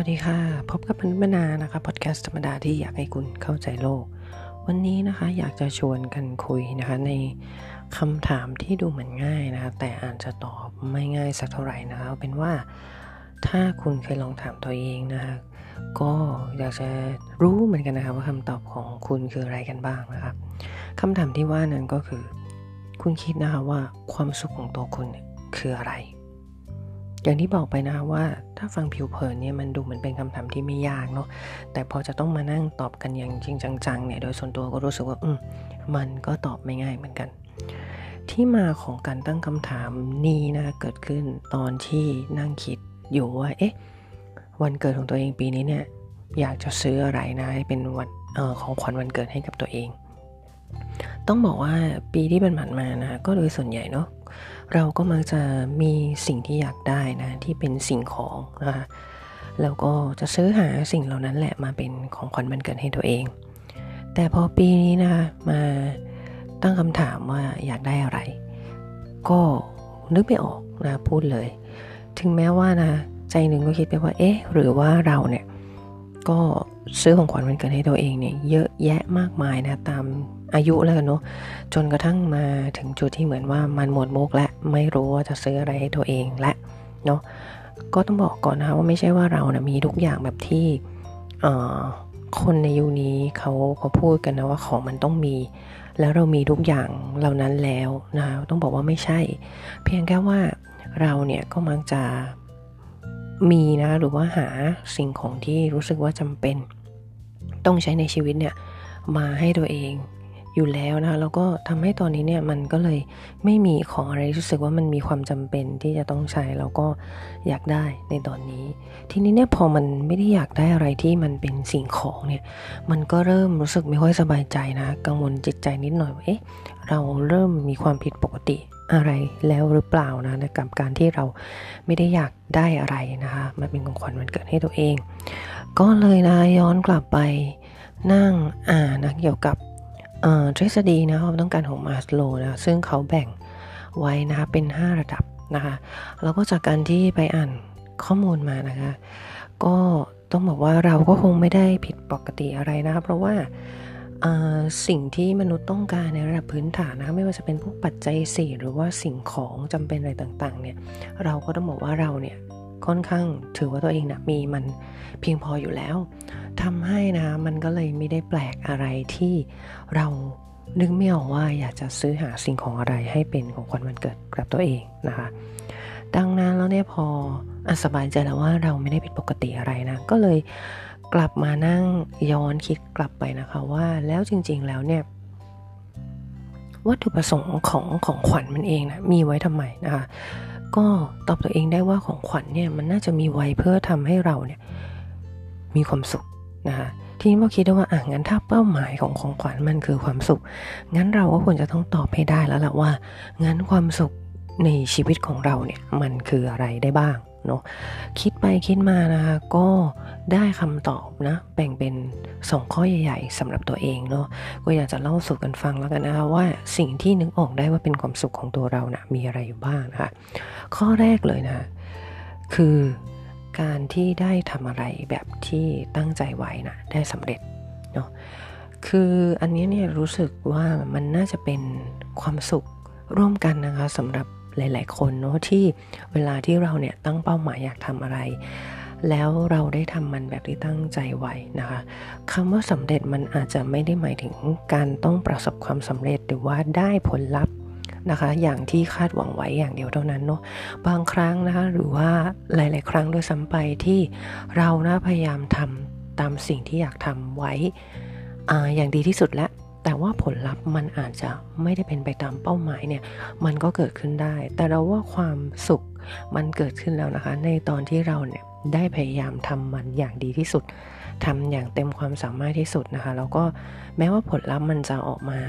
วัสดีค่ะ พบกับพันธนานะคะพอดแคสต์ธรรมดาที่อยากให้คุณเข้าใจโลก วันนี้นะคะอยากจะชวนกันคุยนะคะในคำถามที่ดูเหมือนง่ายนะคะแต่อาจจะตอบไม่ง่ายสักเท่าไหร่นะคะเอาเป็นว่าถ้าคุณเคยลองถามตัวเองนะคะก็อยากจะรู้เหมือนกันนะคะว่าคำตอบของคุณคืออะไรกันบ้างนะคะคำถามที่ว่านั้นก็คือ คุณคิดนะคะว่าความสุขของตัวคุณคืออะไร อย่างที่บอกไปนะว่าถ้าฟังผิวเผินเนี่ยมันดูเหมือนเป็นคำถามที่ไม่ยากเนาะแต่พอจะต้องมานั่งตอบกันอย่างจริงจังๆเนี่ยโดยส่วนตัวก็รู้สึกว่าอืมมันก็ตอบไม่ง่ายเหมือนกัน ที่มาของการตั้งคำถามนี้นะเกิดขึ้นตอนที่นั่งคิดอยู่ว่าเอ๊ะวันเกิดของตัวเองปีนี้เนี่ยอยากจะซื้ออะไรนะให้เป็นวันออของขวัญวันเกิดให้กับตัวเอง ต้องบอกว่าปีที่ผ่านมานะก็โดยส่วนใหญ่เนาะ เราก็มักจะมีสิ่งที่อยากได้นะที่เป็นสิ่งของนะคะแล้วก็จะซื้อหาสิ่งเหล่านั้นแหละมาเป็นของขวัญวันเกิดให้ตัวเอง แต่พอปีนี้นะคะมาตั้งคำถามว่าอยากได้อะไร ก็นึกไม่ออกนะพูดเลย ถึงแม้ว่านะใจหนึ่งก็คิดไปว่าเอ๊ะหรือว่าเราเนี่ย ก็ซื้อของขวัญวันเกิดให้ตัวเองเนี่ยเยอะแยะมากมายนะตามอายุแล้วกันเนาะจนกระทั่งมาถึงจุดที่เหมือนว่ามันหมดมุกและไม่รู้ว่าจะซื้ออะไรให้ตัวเองและเนาะก็ต้องบอกก่อนนะว่าไม่ใช่ว่าเรานะมีทุกอย่างแบบที่คนในยุคนี้เขาเขาพูดกันนะว่าของมันต้องมี แล้วเรามีทุกอย่างเหล่านั้นแล้วนะต้องบอกว่าไม่ใช่ เพียงแค่ว่าเราเนี่ยก็มักจะ มีนะหรือว่าหาสิ่งของที่รู้สึกว่าจำเป็น ต้องใช้ในชีวิตเนี่ยมาให้ตัวเองอยู่แล้วนะคะแล้วก็ทำให้ตอนนี้เนี่ยมันก็เลยไม่มีของอะไรรู้สึกว่ามันมีความจำเป็นที่จะต้องใช้แล้วก็อยากได้ในตอนนี้ ทีนี้เนี่ยพอมันไม่ได้อยากได้อะไรที่มันเป็นสิ่งของเนี่ยมันก็เริ่มรู้สึกไม่ค่อยสบายใจนะกังวลจิตใจนิดหน่อยว่าเอ๊ะเราเริ่มมีความผิดปกติ อะไรแล้วหรือเปล่านะกับการที่เราไม่ได้อยากได้อะไรนะคะมาเป็นของขวัญวันเกิดให้ตัวเอง ก็เลยนะย้อนกลับไปนั่งอ่านนะเกี่ยวกับทฤษฎีนะความต้องการของมาสโลนะซึ่งเขาแบ่งไว้นะคะเป็น 5 ระดับนะคะแล้วก็จากการที่ไปอ่านข้อมูลมานะคะ ก็ต้องบอกว่าเราก็คงไม่ได้ผิดปกติอะไรนะคะเพราะว่า สิ่งที่มนุษย์ต้องการในระดับพื้นฐานนะไม่ว่าจะเป็นพวกปัจจัยสี่หรือว่าสิ่งของจำเป็นอะไรต่างๆเนี่ยเราก็ต้องบอกว่าเราเนี่ยค่อนข้างถือว่าตัวเองนะมีมันเพียงพออยู่แล้วทำให้นะมันก็เลยไม่ได้แปลกอะไรที่เรานึกไม่ออกว่าอยากจะซื้อหาสิ่งของอะไรให้เป็นของขวัญวันเกิดกับตัวเองนะคะ ดังนั้นแล้วเนี่ยพออสบายใจแล้วว่าเราไม่ได้ผิดปกติอะไรนะก็เลย กลับมานั่งย้อนคิดกลับไปนะคะว่าแล้วจริงๆแล้วเนี่ย วัตถุประสงค์ของของขวัญมันเองนะมีไว้ทำไมนะคะก็ตอบตัวเองได้ว่าของขวัญเนี่ยมันน่าจะมีไว้เพื่อทำให้เราเนี่ยมีความสุขนะคะทีนี้พอคิดได้ว่าอะงั้นถ้าเป้าหมายของของขวัญมันคือความสุข งั้นเราก็ควรจะต้องตอบให้ได้แล้วแหละว่า งั้นความสุขในชีวิตของเราเนี่ยมันคืออะไรได้บ้าง เนาะคิดไปคิดมานะคะก็ได้คำตอบนะแบ่งเป็นสองข้อใหญ่ๆสำหรับตัวเองเนาะก็อยากจะเล่าสู่กันฟังแล้วกันนะคะว่าสิ่งที่นึกออกได้ว่าเป็นความสุขของตัวเรานะมีอะไรอยู่บ้างนะคะข้อแรกเลยนะ คือการที่ได้ทำอะไรแบบที่ตั้งใจไว้นะได้สำเร็จเนาะคืออันนี้เนี่ยรู้สึกว่ามันน่าจะเป็นความสุขร่วมกันนะคะสำหรับ หลาย ๆ คนเนาะที่เวลาที่เราเนี่ยตั้งเป้าหมายอยากทำอะไร แล้วเราได้ทำมันแบบที่ตั้งใจไว้นะคะคำว่าสำเร็จมันอาจจะไม่ได้หมายถึงการต้องประสบความสำเร็จหรือว่าได้ผลลัพธ์นะคะอย่างที่คาดหวังไว้อย่างเดียวเท่านั้นเนาะบางครั้งนะคะหรือว่าหลาย ๆ ครั้งโดยซ้ำไปที่เรานะพยายามทำตามสิ่งที่อยากทำไว้ออย่างดีที่สุดแล้ว แต่ว่าผลลัพธ์มันอาจจะไม่ได้เป็นไปตามเป้าหมายเนี่ยมันก็เกิดขึ้นได้ แต่เราว่าความสุขมันเกิดขึ้นแล้วนะคะ ในตอนที่เราเนี่ยได้พยายามทำมันอย่างดีที่สุดทำอย่างเต็มความสามารถที่สุดนะคะ แล้วก็แม้ว่าผลลัพธ์มันจะออกมา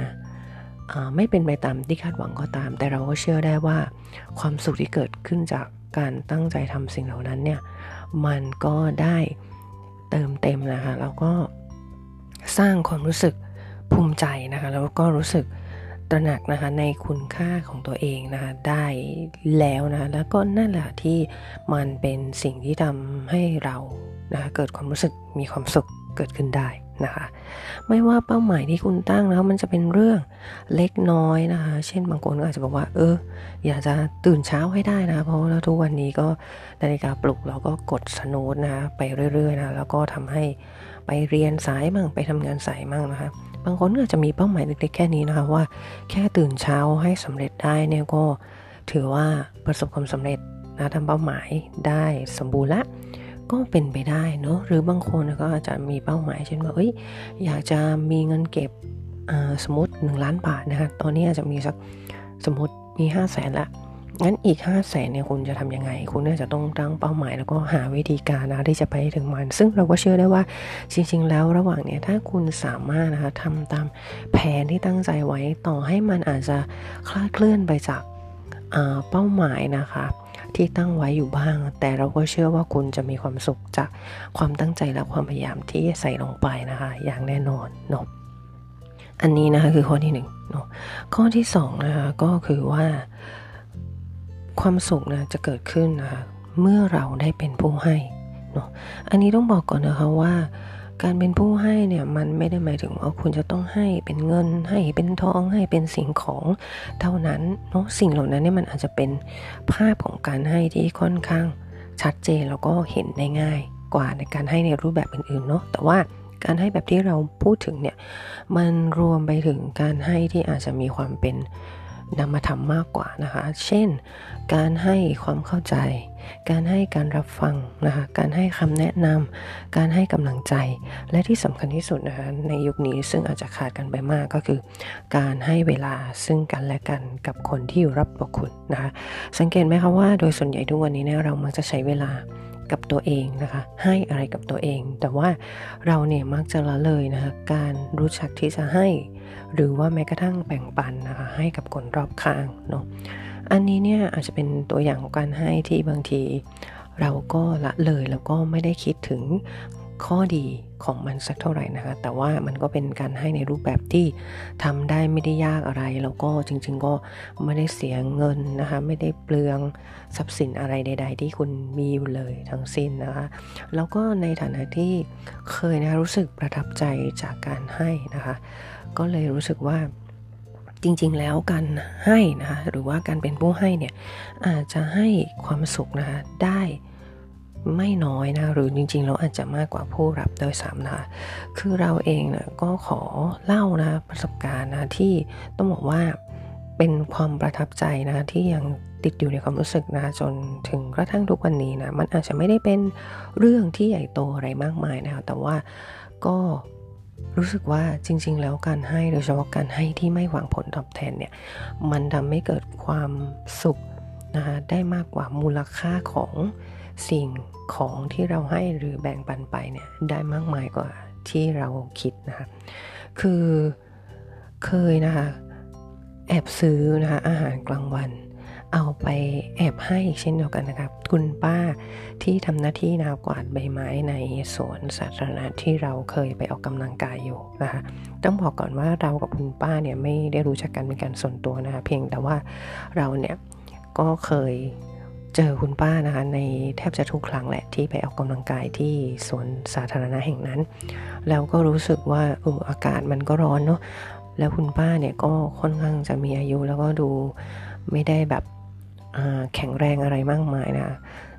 ไม่เป็นไปตามที่คาดหวังก็ตาม แต่เราก็เชื่อได้ว่า ความสุขที่เกิดขึ้นจากการตั้งใจทำสิ่งเหล่านั้นเนี่ยมันก็ได้เติมเต็มนะคะแล้วก็สร้างความรู้สึก ภูมิใจนะคะแล้วก็รู้สึกตระหนักนะคะในคุณค่าของตัวเองนะคะได้แล้วนะแล้วก็นั่นแหละที่มันเป็นสิ่งที่ทำให้เรานะคะเกิดความรู้สึกมีความสุขเกิดขึ้นได้นะคะไม่ว่าเป้าหมายที่คุณตั้งแล้วมันจะเป็นเรื่องเล็กน้อยนะคะเช่นบางคนก็อาจจะบอกว่า เออ อยากจะตื่นเช้าให้ได้นะเพราะว่าทุกวันนี้ก็นาฬิกาปลุกเราก็กดสโนดนะะไปเรื่อยๆนะแล้วก็ทำให้ไปเรียนสายมั่งไปทำงานสายมั่งนะคะ บางคนก็จจะมีเป้าหมายเล็กๆแค่นี้นะคะว่าแค่ตื่นเช้าให้สำเร็จได้เนี่ยก็ถือว่าประสบความสำเร็จนะทำเป้าหมายได้สมบูรณ์ละก็เป็นไปได้เนาะหรือบางคนก็อาจจะมีเป้าหมายเช่นว่าเอ้ยอยากจะมีเงินเก็บสมมติ 1 ล้านบาทนะคะตอนนี้อาจจะมีสักสมมติมี 5 0 0แสนละ งั้นอีก 5 0 0แสนเนี่ยคุณจะทํำยังไง คุณน่าจะต้องตั้งเป้าหมาย แล้วก็หาวิธีการนะที่จะไปถึงมัน ซึ่งเราก็เชื่อได้ว่าจริง ๆ แล้วระหว่างเนี่ยถ้าคุณสามารถนะคะทำตามแผนที่ตั้งใจไว้ต่อให้มันอาจจะคลาดเคลื่อนไปจากเป้าหมายนะคะ ที่ตั้งไว้อยู่บ้าง แต่เราก็เชื่อว่าคุณจะมีความสุขจากความตั้งใจและความพยายามที่ใส่ลงไปนะคะ อย่างแน่นอนเนาะอันนี้นะคะคือข้อที่หนึ่งเนาะข้อที่สองนะคะก็คือว่า ความสุขนะจะเกิดขึ้นนะคะเมื่อเราได้เป็นผู้ให้เนาะอันนี้ต้องบอกก่อนนะคะว่า การเป็นผู้ให้เนี่ยมันไม่ได้หมายถึงว่าคุณจะต้องให้เป็นเงินให้เป็นทองให้เป็นสิ่งของเท่านั้นเนาะสิ่งเหล่านั้นเนี่ยมันอาจจะเป็นภาพของการให้ที่ค่อนข้างชัดเจนแล้วก็เห็นได้ง่ายกว่าในการให้ในรูปแบบอื่นๆเนาะแต่ว่าการให้แบบที่เราพูดถึงเนี่ยมันรวมไปถึงการให้ที่อาจจะมีความเป็น นำมาทำมากกว่านะคะ เช่น การให้ความเข้าใจ การให้การรับฟังนะคะ การให้คำแนะนำ การให้กำลังใจ และที่สำคัญที่สุดนะคะในยุคนี้ซึ่งอาจจะขาดกันไปมากก็คือ การให้เวลาซึ่งกันและกันกับคนที่อยู่รับประคุณนะคะ สังเกตไหมคะว่าโดยส่วนใหญ่ทุกวันนี้เนี่ยเรามักจะใช้เวลา กับตัวเองนะคะ ให้อะไรกับตัวเอง แต่ว่าเราเนี่ยมักจะละเลยนะคะการรู้จักที่จะให้ หรือว่าแม้กระทั่งแบ่งปันนะคะให้กับคนรอบข้างเนาะอันนี้เนี่ยอาจจะเป็นตัวอย่างของการให้ที่บางที เราก็ละเลยแล้วก็ไม่ได้คิดถึง ข้อดีของมันสักเท่าไหร่นะคะ แต่ว่ามันก็เป็นการให้ในรูปแบบที่ทำได้ไม่ได้ยากอะไร แล้วก็จริง ๆ ก็ไม่ได้เสียเงินนะคะ ไม่ได้เปลืองทรัพย์สินอะไรใด ๆ ที่คุณมีอยู่เลยทั้งสิ้นนะคะ แล้วก็ในฐานะที่เคยนะรู้สึกประทับใจจากการให้นะคะ ก็เลยรู้สึกว่าจริงๆ แล้วการให้นะคะหรือว่าการเป็นผู้ให้เนี่ยอาจจะให้ความสุขนะคะได้ ไม่น้อยนะหรือจริงๆเราอาจจะมากกว่าผู้รับโดยสามนะคือเราเองนะก็ขอเล่านะประสบการณ์นะที่ต้องบอกว่าเป็นความประทับใจนะที่ยังติดอยู่ในความรู้สึกนะจนถึงกระทั่งทุกวันนี้นะมันอาจจะไม่ได้เป็นเรื่องที่ใหญ่โตอะไรมากมายนะแต่ว่าก็รู้สึกว่าจริง ๆ แล้วการให้โดยเฉพาะการให้ที่ไม่หวังผลตอบแทนเนี่ยมันทำให้เกิดความสุขนะคะได้มากกว่ามูลค่าของ สิ่งของที่เราให้หรือแบ่งปันไปเนี่ยได้มากมายกว่าที่เราคิดนะคะ คือเคยนะคะ แอบซื้อนะคะอาหารกลางวัน เอาไปแอบให้เช่นเดียวกันนะครับ คุณป้าที่ทำหน้าที่นากวาดใบไม้ในสวนสาธารณะที่เราเคยไปออกกำลังกายอยู่นะคะ ต้องบอกก่อนว่าเรากับคุณป้าเนี่ยไม่ได้รู้จักกันเป็นการส่วนตัวนะคะ เพียงแต่ว่าเราเนี่ยก็เคย เจอคุณป้านะคะในแทบจะทุกครั้งแหละที่ไปออกกำลังกายที่สวนสาธารณะแห่งนั้น แล้วก็รู้สึกว่าเอออากาศมันก็ร้อนเนาะแล้วคุณป้าเนี่ยก็ค่อนข้างจะมีอายุแล้วก็ดูไม่ได้แบบแข็งแรงอะไรมากมายนะ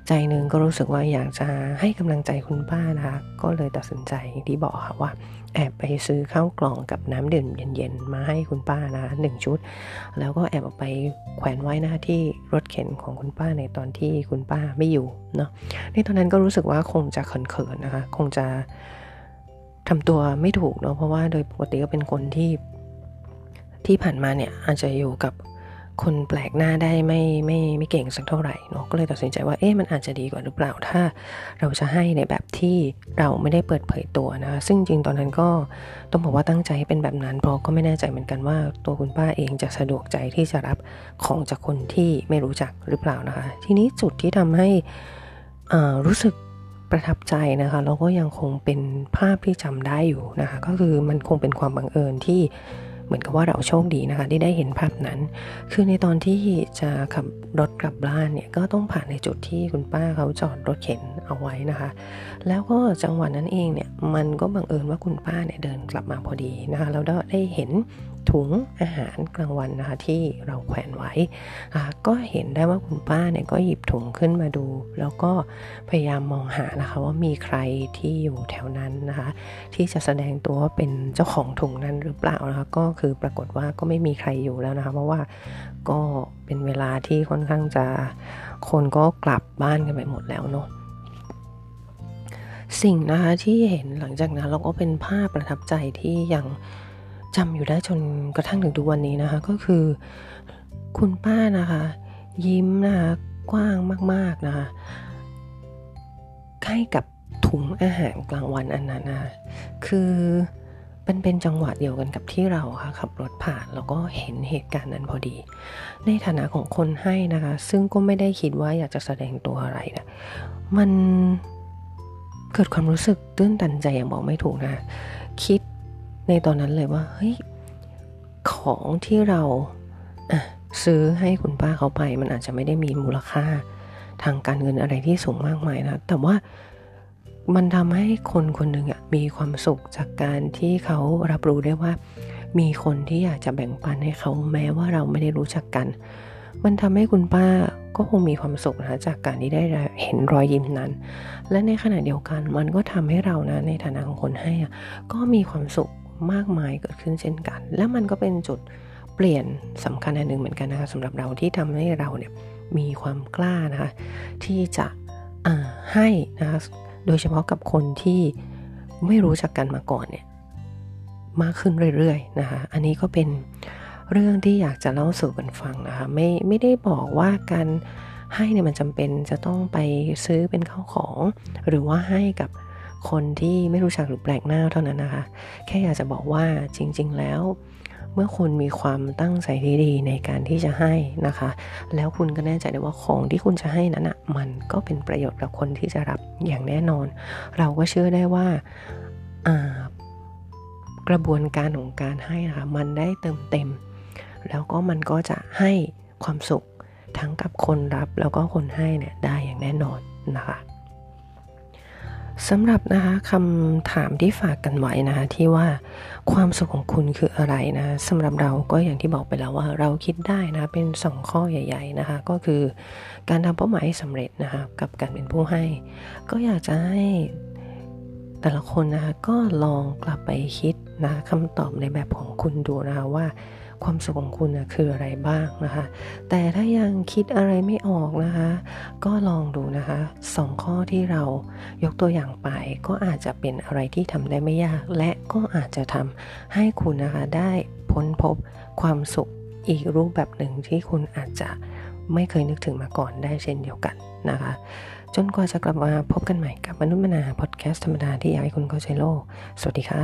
ใจหนึ่งก็รู้สึกว่าอยากจะให้กำลังใจคุณป้านะคะ ก็เลยตัดสินใจที่บอกค่ะว่า แอบไปซื้อข้าวกล่องกับน้ำดื่มเย็นๆ มาให้คุณป้านะหนึ่งชุด แล้วก็แอบออกไปแขวนไว้หน้าที่รถเข็นของคุณป้าในตอนที่คุณป้าไม่อยู่เนาะในตอนนั้นก็รู้สึกว่าคงจะเขินๆนะคะ คงจะทำตัวไม่ถูกเนาะเพราะว่าโดยปกติก็เป็นคนที่ที่ผ่านมาเนี่ยอาจจะอยู่กับ คนแปลกหน้าได้ไม่ไม่ไม่เก่งสักเท่าไหร่เนาะก็เลยตัดสินใจว่าเอ๊ะมันอาจจะดีกว่าหรือเปล่าถ้าเราจะให้ในแบบที่เราไม่ได้เปิดเผยตัวนะซึ่งจริงตอนนั้นก็ต้องบอกว่าตั้งใจให้เป็นแบบนั้นเพราะก็ไม่แน่ใจเหมือนกันว่าตัวคุณป้าเองจะสะดวกใจที่จะรับของจากคนที่ไม่รู้จักหรือเปล่านะคะ ทีนี้จุดที่ทำให้รู้สึกประทับใจนะคะแล้วก็ยังคงเป็นภาพที่จำได้อยู่นะคะ ก็คือมันคงเป็นความบังเอิญที่ เหมือนกับว่าเราโชคดีนะคะ ที่ได้เห็นภาพนั้น คือในตอนที่จะขับรถกลับบ้านเนี่ยก็ต้องผ่านในจุดที่คุณป้าเขาจอดรถเข็นเอาไว้นะคะ แล้วก็จังหวะนั้นเองเนี่ยมันก็บังเอิญว่าคุณป้าเนี่ยเดินกลับมาพอดีนะคะแล้วได้เห็น ถุงอาหารกลางวันนะคะที่เราแขวนไว้ ก็เห็นได้ว่าคุณป้าเนี่ยก็หยิบถุงขึ้นมาดู แล้วก็พยายามมองหานะคะว่ามีใครที่อยู่แถวนั้นนะคะที่จะแสดงตัวว่าเป็นเจ้าของถุงนั้นหรือเปล่านะคะก็คือปรากฏว่าก็ไม่มีใครอยู่แล้วนะคะเพราะว่าก็เป็นเวลาที่ค่อนข้างจะคนก็กลับบ้านกันไปหมดแล้วเนาะสิ่งนะคะที่เห็นหลังจากนั้นเราก็เป็นภาพประทับใจที่ยัง จำอยู่ได้จนกระทั่งถึงทุกวันนี้นะคะ ก็คือ คุณป้านะคะ ยิ้มนะคะกว้างมากๆนะคะให้กับถุงอาหารกลางวันอันนั้นนะคือมันเป็นจังหวะเดียวกันกับที่เราค่ะขับรถผ่านแล้วก็เห็นเหตุการณ์นั้นพอดี ในฐานะของคนให้นะคะ ซึ่งก็ไม่ได้คิดว่าอยากจะแสดงตัวอะไรนะมันเกิดความรู้สึกตื้นตันใจอย่างบอกไม่ถูกนะ คิด ในตอนนั้นเลยว่าเฮ้ยของที่เราซื้อให้คุณป้าเขาไป มันอาจจะไม่ได้มีมูลค่าทางการเงินอะไรที่สูงมากมายนะ แต่ว่ามันทำให้คนคนหนึ่งอะมีความสุขจากการที่เขารับรู้ได้ว่า มีคนที่อยากจะแบ่งปันให้เขาแม้ว่าเราไม่ได้รู้จักกัน มันทำให้คุณป้าก็คงมีความสุขนะจากการที่ได้เห็นรอยยิ้มนั้น และในขณะเดียวกันมันก็ทำให้เรานะในฐานะของคนให้ก็มีความสุข มากมายเกิดขึ้นเช่นกัน และมันก็เป็นจุดเปลี่ยนสำคัญอันหนึ่งเหมือนกันนะคะสำหรับเราที่ทำให้เราเนี่ยมีความกล้านะคะที่จะให้นะคะโดยเฉพาะกับคนที่ไม่รู้จักกันมาก่อนเนี่ยมากขึ้นเรื่อยๆนะคะอันนี้ก็เป็นเรื่องที่อยากจะเล่าสู่กันฟังนะคะไม่ไม่ได้บอกว่าการให้เนี่ยมันจำเป็นจะต้องไปซื้อเป็นข้าวของ หรือว่าให้กับ คนที่ไม่รู้จักหรือแปลกหน้าเท่านั้นนะคะ แค่อยากจะบอกว่าจริง ๆ แล้ว เมื่อคุณมีความตั้งใจดีในการที่จะให้นะคะ แล้วคุณก็แน่ใจได้ว่าของที่คุณจะให้นั้นอะมันก็เป็นประโยชน์กับคนที่จะรับอย่างแน่นอน เราก็เชื่อได้ว่ากระบวนการของการให้นะคะมันได้เติมเต็ม แล้วก็มันก็จะให้ความสุขทั้งกับคนรับแล้วก็คนให้เนี่ยได้อย่างแน่นอนนะคะ สำหรับนะคะคำถามที่ฝากกันไว้นะคะที่ว่าความสุขของคุณคืออะไรนะสำหรับเราก็อย่างที่บอกไปแล้วว่าเราคิดได้นะเป็นสองข้อใหญ่ๆนะคะก็คือการทำเป้าหมายสำเร็จนะคะกับการเป็นผู้ให้ ก็อยากจะให้แต่ละคนนะคะก็ลองกลับไปคิดนะคำตอบในแบบของคุณดูนะคะว่า ความสุขของคุณนะคืออะไรบ้างนะคะ แต่ถ้ายังคิดอะไรไม่ออกนะคะ ก็ลองดูนะคะสองข้อที่เรายกตัวอย่างไป ก็อาจจะเป็นอะไรที่ทำได้ไม่ยาก และก็อาจจะทำให้คุณนะคะได้พ้นพบความสุขอีกรูปแบบหนึ่งที่คุณอาจจะไม่เคยนึกถึงมาก่อนได้เช่นเดียวกันนะคะ จนกว่าจะกลับมาพบกันใหม่กับมนุษย์มนาพอดแคสต์ธรรมดาที่อยากให้คุณเข้าใจโลก สวัสดีค่ะ